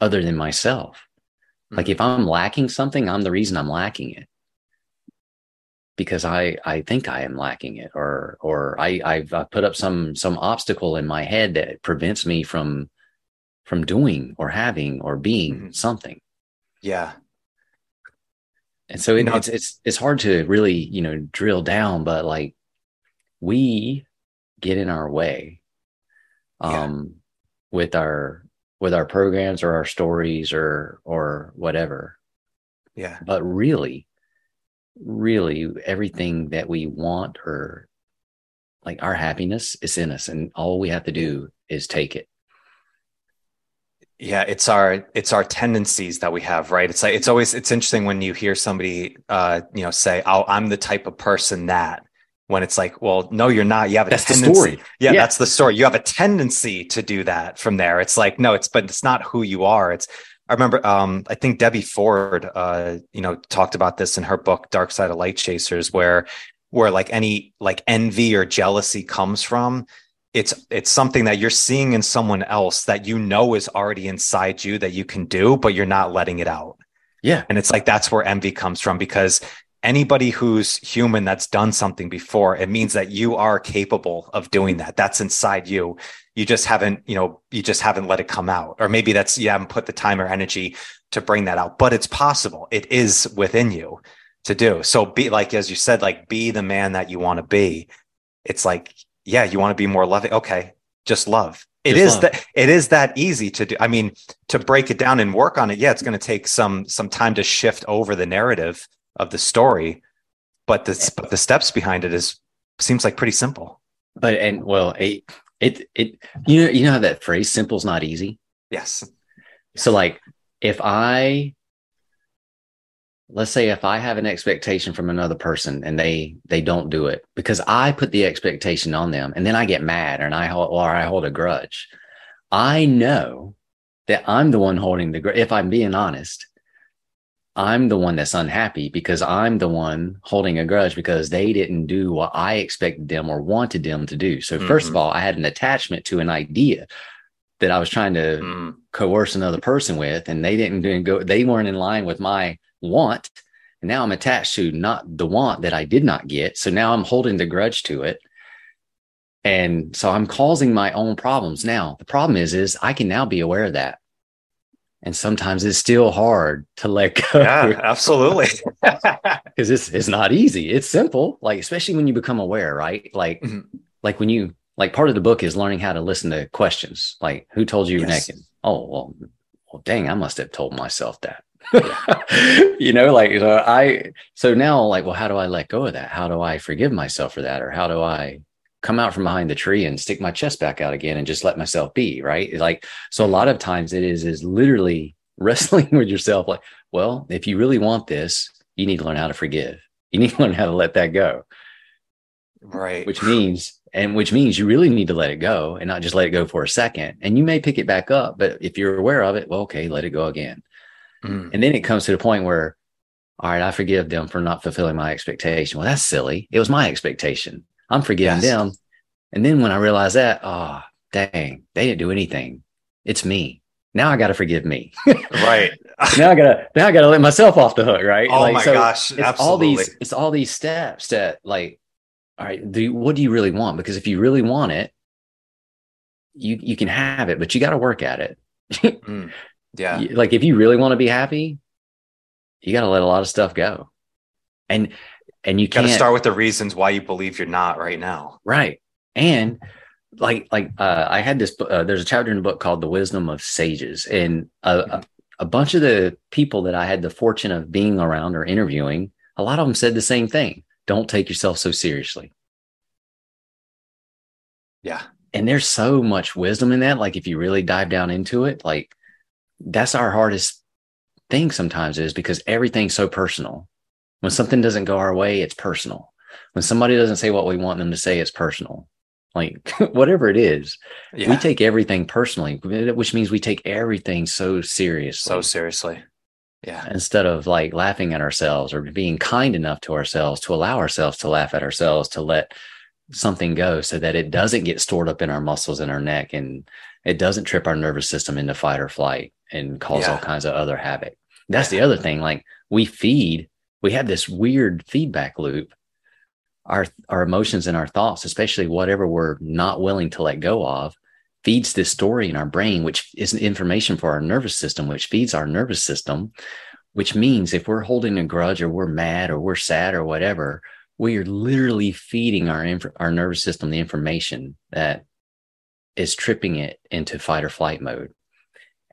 other than myself. Mm-hmm. Like if I'm lacking something, I'm the reason I'm lacking it because I I think I am lacking it or or I I've, I've put up some some obstacle in my head that prevents me from from doing or having or being mm-hmm. something. Yeah. And so it, it's it's it's hard to really you know drill down, but like we get in our way um yeah. with our with our programs or our stories or or whatever. Yeah. But really, really everything that we want or like our happiness is in us and all we have to do is take it yeah it's our it's our tendencies that we have right? It's like it's always it's interesting when you hear somebody uh you know say oh i'm the type of person that when it's like well no you're not. You have a That's tendency. story. Yeah, Yeah. that's the story. You have a tendency to do that from there. It's like no it's but it's not who you are. It's i remember um i think debbie ford uh you know talked about this in her book dark side of light chasers where where like any like envy or jealousy comes from it's it's something that you're seeing in someone else that you know is already inside you that you can do but you're not letting it out. Yeah. and it's like that's where envy comes from because anybody who's human that's done something before it means that you are capable of doing that. That's inside you. You just haven't you know you just haven't let it come out. Or maybe that's you haven't put the time or energy to bring that out but it's possible. It is within you to do. So be like as you said like be the man that you want to be. It's like yeah you want to be more loving okay just love It Just is love. that it is that easy to do i mean to break it down and work on it yeah it's going to take some some time to shift over the narrative of the story but the but the steps behind it is seems like pretty simple But and well, it it it you know you know how that phrase "simple's not easy." yes So like if I let's say if I have an expectation from another person and they they don't do it because I put the expectation on them and then I get mad and I hold or I hold a grudge. I know that I'm the one holding the grudge. If I'm being honest, I'm the one that's unhappy because I'm the one holding a grudge because they didn't do what I expected them or wanted them to do. So 1st of Mhm. all, I had an attachment to an idea that I was trying to Mm, coerce another person with and they didn't do- go they weren't in line with my want and now i'm attached to not the want that i did not get so now i'm holding the grudge to it. And so i'm causing my own problems now. The problem is is i can now be aware of that. And sometimes it's still hard to let go. Yeah absolutely. Because it's, it's not easy. It's simple like especially when you become aware right? Like Mhm. like when you like part of the book is learning how to listen to questions like who told you you're Yes. naked oh well well dang i must have told myself that you know like so i so now like well how do i let go of that? How do i forgive myself for that? Or how do i come out from behind the tree and stick my chest back out again and just let myself be right? Like so a lot of times it is is literally wrestling with yourself like well if you really want this you need to learn how to forgive. You need to learn how to let that go. Right. Which means and which means you really need to let it go and not just let it go for a second. And you may pick it back up but if you're aware of it well okay let it go again Mm, and then it comes to the point where all right i forgive them for not fulfilling my expectation. Well that's silly. It was my expectation. I'm forgiving Yes. them. And then when i realize that oh dang they didn't do anything. It's me. Now i gotta forgive me. Right. Now i gotta now i gotta let myself off the hook right? Oh Like, my so- gosh it's absolutely. all these it's all these steps that like all right do you, what do you really want? Because if you really want it you you can have it but you got to work at it. Mm, yeah. Like if you really want to be happy you got to let a lot of stuff go. And and you got can't to start with the reasons why you believe you're not right now. Right. And like like uh, i had this uh, there's a chapter in the book called the wisdom of sages. And a, a, a bunch of the people that i had the fortune of being around or interviewing a lot of them said the same thing. Don't take yourself so seriously. Yeah. And there's so much wisdom in that. Like if you really dive down into it like that's our hardest thing sometimes is because everything's so personal. When something doesn't go our way it's personal. When somebody doesn't say what we want them to say it's personal. Like whatever it is yeah. we take everything personally which means we take everything so seriously. So seriously. Yeah. Instead of like laughing at ourselves or being kind enough to ourselves to allow ourselves to laugh at ourselves to let something go so that it doesn't get stored up in our muscles in our neck and it doesn't trip our nervous system into fight or flight and cause all kinds of other havoc. That's the other thing like we feed we have this weird feedback loop. Our our emotions and our thoughts especially whatever we're not willing to let go of feeds this story in our brain which is information for our nervous system which feeds our nervous system which means if we're holding a grudge or we're mad or we're sad or whatever we are literally feeding our inf- our nervous system the information that is tripping it into fight or flight mode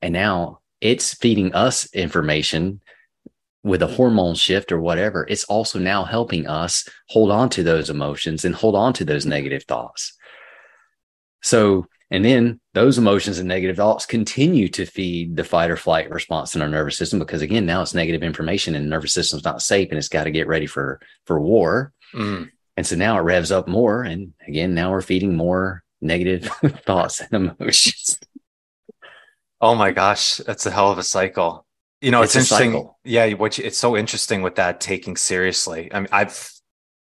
and now it's feeding us information with a hormone shift or whatever it's also now helping us hold on to those emotions and hold on to those negative thoughts so And then those emotions and negative thoughts continue to feed the fight or flight response in our nervous system because again, now it's negative information and the nervous system's not safe and it's got to get ready for for war. Mm. And so now it revs up more. And again, now we're feeding more negative thoughts and emotions. Oh my gosh, that's a hell of a cycle. You know, it's, It's interesting. cycle. Yeah, what you, it's so interesting with that taking seriously. I mean, I've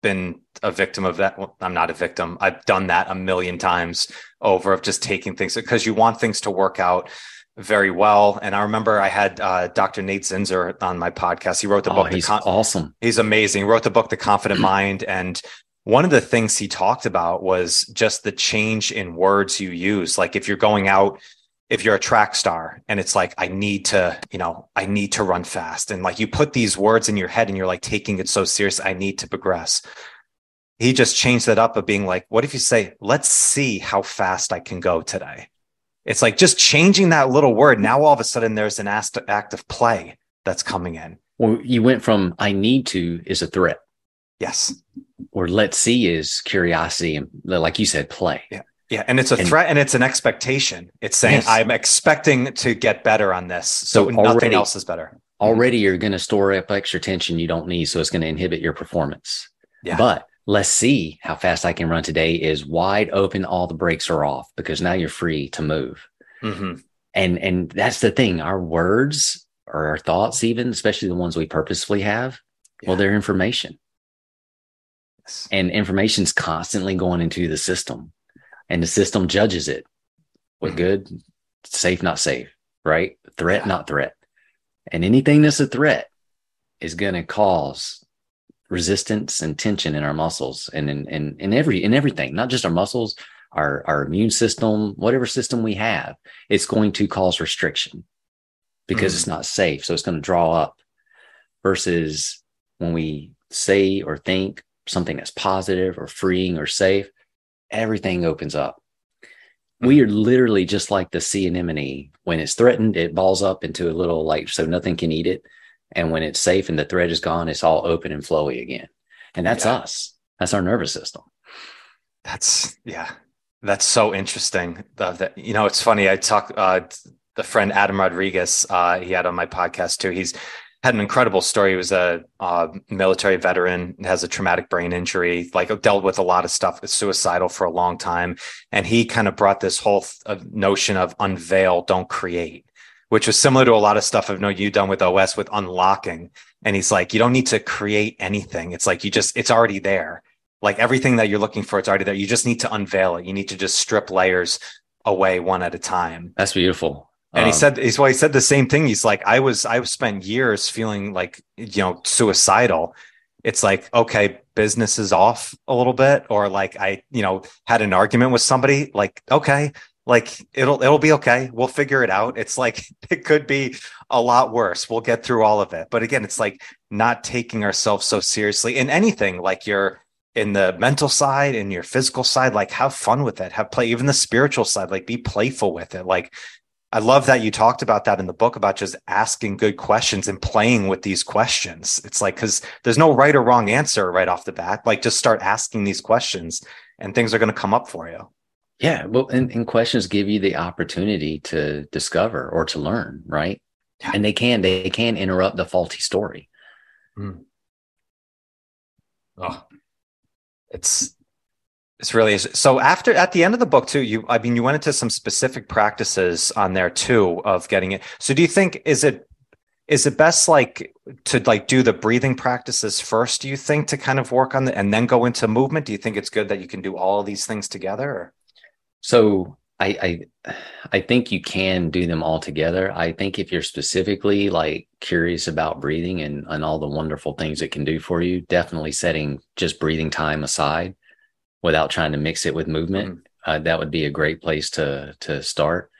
been a victim of that. Well, I'm not a victim. I've done that a million times over of just taking things because you want things to work out very well. And I remember I had uh, Dr. Nate Zinsser on my podcast. He wrote the Oh, book. The he's Con- awesome. He's amazing. He wrote the book, The Confident Mind. And one of the things he talked about was just the change in words you use. Like if you're going out, if you're a track star and it's like, I need to, you know, I need to run fast. And like you put these words in your head and you're like taking it so serious, I need to progress. He just changed that up of being like, what if you say, let's see how fast I can go today? It's like just changing that little word. Now all of a sudden there's an act act of play that's coming in. Well, you went from I need to is a threat, Yes. or let's see is curiosity and like you said, play. Yeah, and it's a And- threat and it's an expectation. It's saying Yes. I'm expecting to get better on this, so, So nothing already- else is better. Already you're going to store up extra tension you don't need. So it's going to inhibit your performance. Yeah. But let's see how fast I can run today is wide open. All the brakes are off because now you're free to move. hmm And, and that's the thing. Our words or our thoughts, even, especially the ones we purposefully have, well, Yeah. they're information and information's constantly going into the system and the system judges it. What Mhm. good? Safe not safe right? Threat not threat. And anything that's a threat is going to cause resistance and tension in our muscles and in, in, in every in everything. Not just our muscles our our immune system whatever system we have it's going to cause restriction because Mm. it's not safe. So it's going to draw up versus when we say or think something that's positive or freeing or safe, everything opens up. We are literally just like the sea anemone. When it's threatened, it balls up into a little like so nothing can eat it. And when it's safe and the threat is gone, it's all open and flowy again. And that's Yeah. us. That's our nervous system. That's yeah, that's so interesting. The, the, you know, it's funny. I talk uh, the friend Adam Rodriguez. Uh, he had on my podcast too. He's had an incredible story. He was a uh, military veteran, has a traumatic brain injury, like dealt with a lot of stuff, suicidal for a long time, and he kind of brought this whole th- uh, notion of unveil, don't create, which was similar to a lot of stuff I've known you done with OS with unlocking. And he's like, you don't need to create anything. It's like you just, it's already there. Like everything that you're looking for, it's already there. You just need to unveil it. You need to just strip layers away one at a time. That's beautiful. And he Um, said, he's well, he said the same thing. He's like, I was, I spent years feeling like, you know, suicidal. It's like, okay, business is off a little bit, or like I, you know, had an argument with somebody. Like, okay, like it'll, it'll be okay. We'll figure it out. It's like it could be a lot worse. We'll get through all of it. But again, it's like not taking ourselves so seriously in anything. Like you're in the mental side and your physical side. Like have fun with it. Have play. Even the spiritual side. Like be playful with it. Like I love that you talked about that in the book about just asking good questions and playing with these questions. It's like, because there's no right or wrong answer right off the bat. Like, just start asking these questions and things are going to come up for you. Yeah. Well, and, and questions give you the opportunity to discover or to learn, right? Yeah. And they can, they can interrupt the faulty story. Hmm. Oh, it's, it's really so after at the end of the book too you i mean you went into some specific practices on there too of getting it so do you think is it is it best like to like do the breathing practices first do you think to kind of work on the and then go into movement do you think it's good that you can do all of these things together or? So I, I I think you can do them all together. I think if you're specifically like curious about breathing and, and all the wonderful things it can do for you, definitely setting just breathing time aside without trying to mix it with movement, uh, that would be a great place to to start.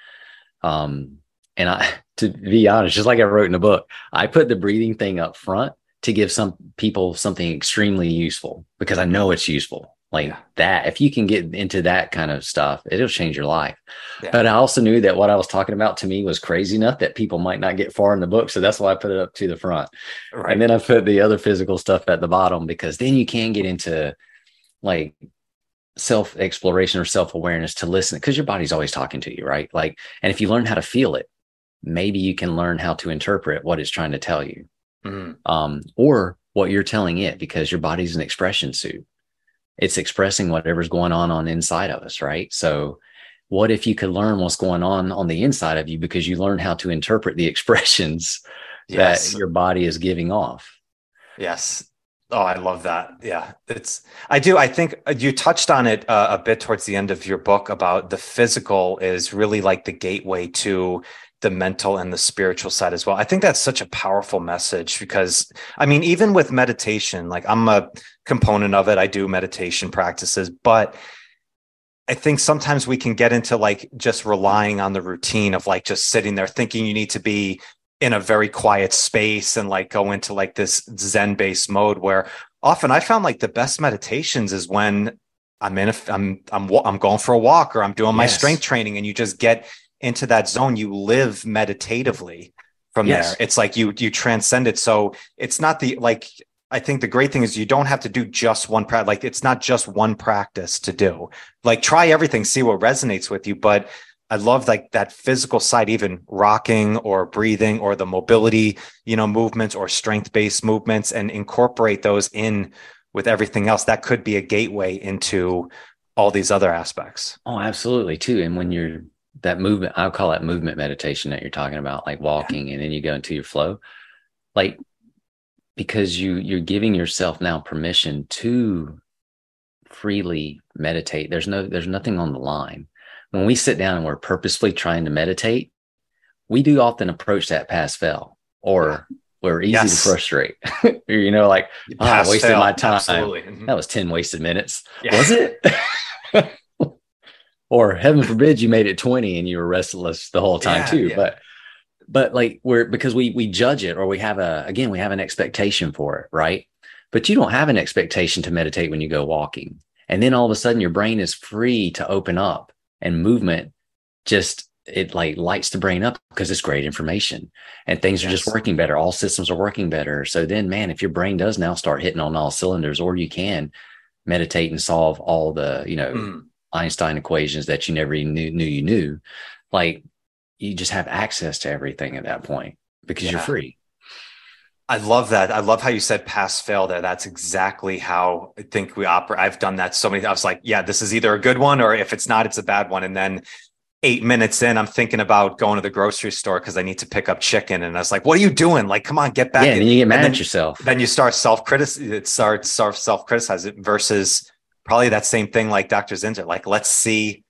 Um, and I, to be honest, just like I wrote in the book, I put the breathing thing up front to give some people something extremely useful because I know it's useful. Like Yeah. that, if you can get into that kind of stuff, it'll change your life. Yeah. But I also knew that what I was talking about to me was crazy enough that people might not get far in the book. So that's why I put it up to the front. right And then I put the other physical stuff at the bottom because then you can get into like self exploration or self awareness to listen because your body's always talking to you, right? Like, and if you learn how to feel it, maybe you can learn how to interpret what it's trying to tell you, mm. um, or what you're telling it because your body's an expression suit. It's expressing whatever's going on on inside of us, right? So, what if you could learn what's going on on the inside of you because you learn how to interpret the expressions yes. that your body is giving off? Yes, Oh, I love that. Yeah, it's, I do. I think uh, you touched on it uh, a bit towards the end of your book about the physical is really like the gateway to the mental and the spiritual side as well. I think that's such a powerful message because, I mean, even with meditation, like I'm a component of it, I do meditation practices, but I think sometimes we can get into like just relying on the routine of like just sitting there thinking you need to be in a very quiet space and like go into like this zen based mode where often i found like the best meditations is when i'm in a i'm i'm i'm going for a walk or i'm doing my yes. strength training and you just get into that zone you live meditatively from yes. there it's like you you transcend it so it's not the like I think the great thing is you don't have to do just one practice. Like it's not just one practice to do. Like try everything, see what resonates with you. But I love like that physical side, even rocking or breathing or the mobility, you know, movements or strength based movements and incorporate those in with everything else. That could be a gateway into all these other aspects. Oh, absolutely. Too. And when you're that movement, I'll call that movement meditation that you're talking about, like walking yeah. and then you go into your flow. Like, because you you're giving yourself now permission to freely meditate. There's no there's nothing on the line when we sit down and we're purposefully trying to meditate, we do often approach that pass fail or we're easy yes. to frustrate. you know, like, oh, I wasted fail. my time. Mm-hmm. That was 10 wasted minutes. Yeah. Was it? or heaven forbid you made it 20 and you were restless the whole time yeah, too. Yeah. But but like we're because we we judge it or we have a again, we have an expectation for it, right? But you don't have an expectation to meditate when you go walking. And then all of a sudden your brain is free to open up and movement just it like lights the brain up because it's great information and things yes. are just working better all systems are working better so then man if your brain does now start hitting on all cylinders or you can meditate and solve all the you know mm. einstein equations that you never knew, knew you knew like you just have access to everything at that point because yeah. you're free I love that. I love how you said pass fail there. That's exactly how I think we operate. I've done that so many. Times. I was like, yeah, this is either a good one or if it's not, it's a bad one. And then eight minutes in, I'm thinking about going to the grocery store because I need to pick up chicken. And I was like, what are you doing? Like, come on, get back. Yeah, and you get mad then, at yourself. Then you start self criticism. It starts self criticize it versus probably that same thing like Dr. Zinsser. Like, let's see,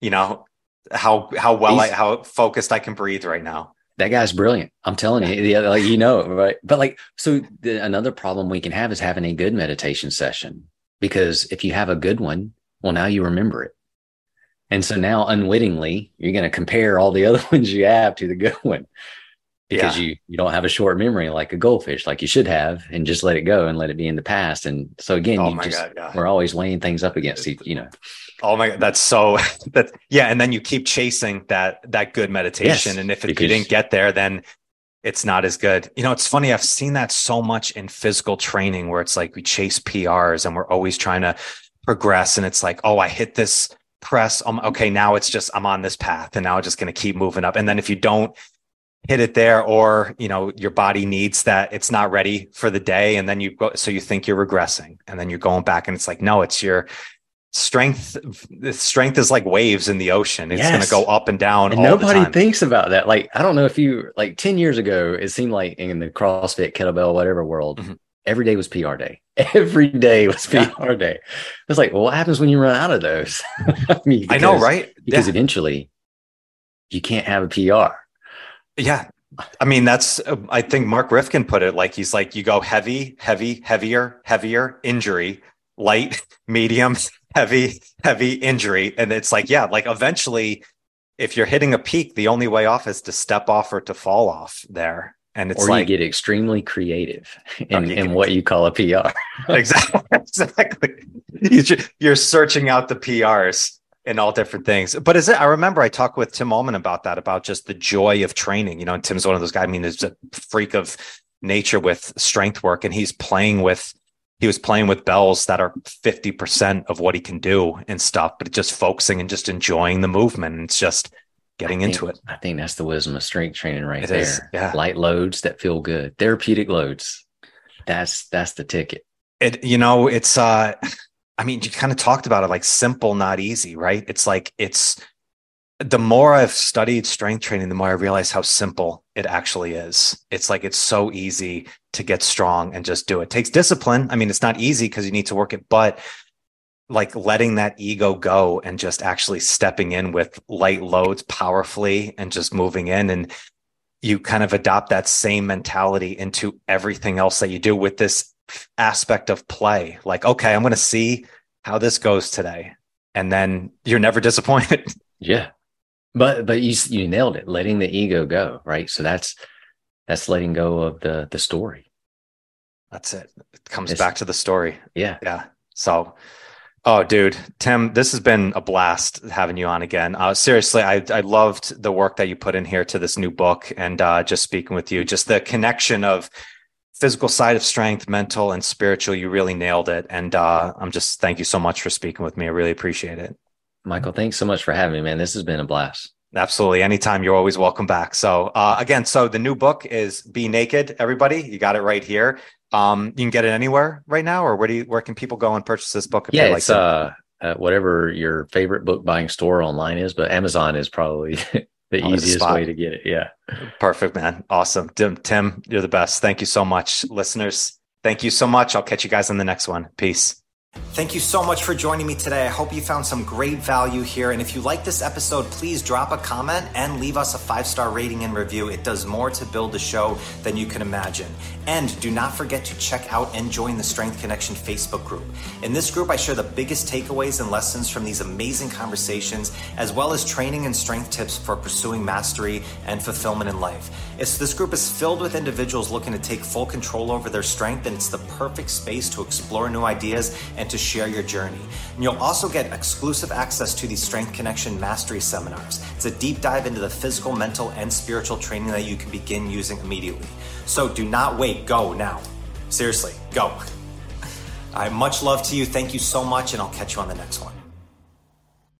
you know, how how well He's, I how focused I can breathe right now that guy's brilliant. I'm telling you, the other, like you know, right? But like, so the, another problem we can have is having a good meditation session because if you have a good one, well, now you remember it, and so now unwittingly you're going to compare all the other ones you have to the good one because yeah. you you don't have a short memory like a goldfish, like you should have, and just let it go and let it be in the past. And so again, oh you just God, yeah. we're always weighing things up against you know. Oh my god, that's so that yeah, and then you keep chasing that that good meditation, yes, and if, it, because, you didn't get there, then it's not as good. You know, it's funny. I've seen that so much in physical training where it's like we chase PRs and we're always trying to progress, and it's like, oh, I hit this press. Um, okay, now it's just I'm on this path, and now I'm just going to keep moving up. And then if you don't hit it there, or you know, your body needs that it's not ready for the day, and then you go, so you think you're regressing, and then you're going back, and it's like, no, it's your strength strength is like waves in the ocean. It's yes. going to go up and down and nobody thinks about that. Like i don't know if you like 10 years ago it seemed like in the crossfit kettlebell whatever world mm-hmm. every day was pr day. Every day was pr day. It's like well, what happens when you run out of those? I mean because, i know right? because yeah. eventually you can't have a pr yeah. I mean, that's, uh, I think Mark Reifkind put it like he's like, you go heavy, heavy, heavier, heavier, injury, light, medium, heavy, heavy injury. And it's like, yeah, like eventually, if you're hitting a peak, the only way off is to step off or to fall off there. And it's or like, you get extremely creative oh, in, in what you call a PR. exactly. Exactly. You're searching out the PRs and all different things. But is it, I remember I talked with Tim Ullman about that, about just the joy of training. You know, Tim's one of those guys, I mean, there's a freak of nature with strength work and he's playing with he was playing with bells that are 50% of what he can do and stuff, but just focusing and just enjoying the movement. It's just getting think, into it. I think that's the wisdom of strength training right It there. is, yeah. Light loads that feel good, therapeutic loads. That's that's the ticket. It, you know, it's, uh, I mean, you kind of talked about it like simple, not easy, right? It's like, it's, the more I've studied strength training, the more I realize how simple it actually is. It's like it's so easy to get strong and just do it. it takes discipline. I mean, it's not easy because you need to work it, but like letting that ego go and just actually stepping in with light loads powerfully and just moving in and you kind of adopt that same mentality into everything else that you do with this aspect of play. Like, okay, I'm going to see how this goes today. And then you're never disappointed. Yeah. But but you you nailed it, letting the ego go, right? So that's that's letting go of the the story. That's it. It comes It's- back to the story. Yeah. Yeah. So, oh, dude, Tim, this has been a blast having you on again. Uh, seriously, I I loved the work that you put in here to this new book, and uh, just speaking with you, just the connection of physical side of strength, mental and spiritual. You really nailed it, and uh, I'm just thank you so much for speaking with me. I really appreciate it. Michael, thanks so much for having me, man. This has been a blast. Absolutely. Anytime you're always welcome back. So uh, again, so the new book is Be Naked, everybody. You got it right here. Um, you can get it anywhere right now, or where do you where can people go and purchase this book if Yeah, they like it's it? uh, uh whatever your favorite book buying store online is, but Amazon is probably the Oh, easiest way to get it. Yeah. Perfect, man. Awesome. Tim, Tim, you're the best. Thank you so much. Listeners, thank you so much. I'll catch you guys on the next one. Peace. Thank you so much for joining me today. I hope you found some great value here. And if you like this episode, please drop a comment and leave us a five star rating and review. It does more to build the show than you can imagine. And do not forget to check out and join the Strength Connection Facebook group. In this group, I share the biggest takeaways and lessons from these amazing conversations, as well as training and strength tips for pursuing mastery and fulfillment in life. It's, this group is filled with individuals looking to take full control over their strength, and it's the perfect space to explore new ideas and to share your journey. And you'll also get exclusive access to these Strength Connection Mastery seminars. It's a deep dive into the physical, mental, and spiritual training that you can begin using immediately. So do not wait, go now. Seriously, go. Right, much love to you. Thank you so much, and I'll catch you on the next one.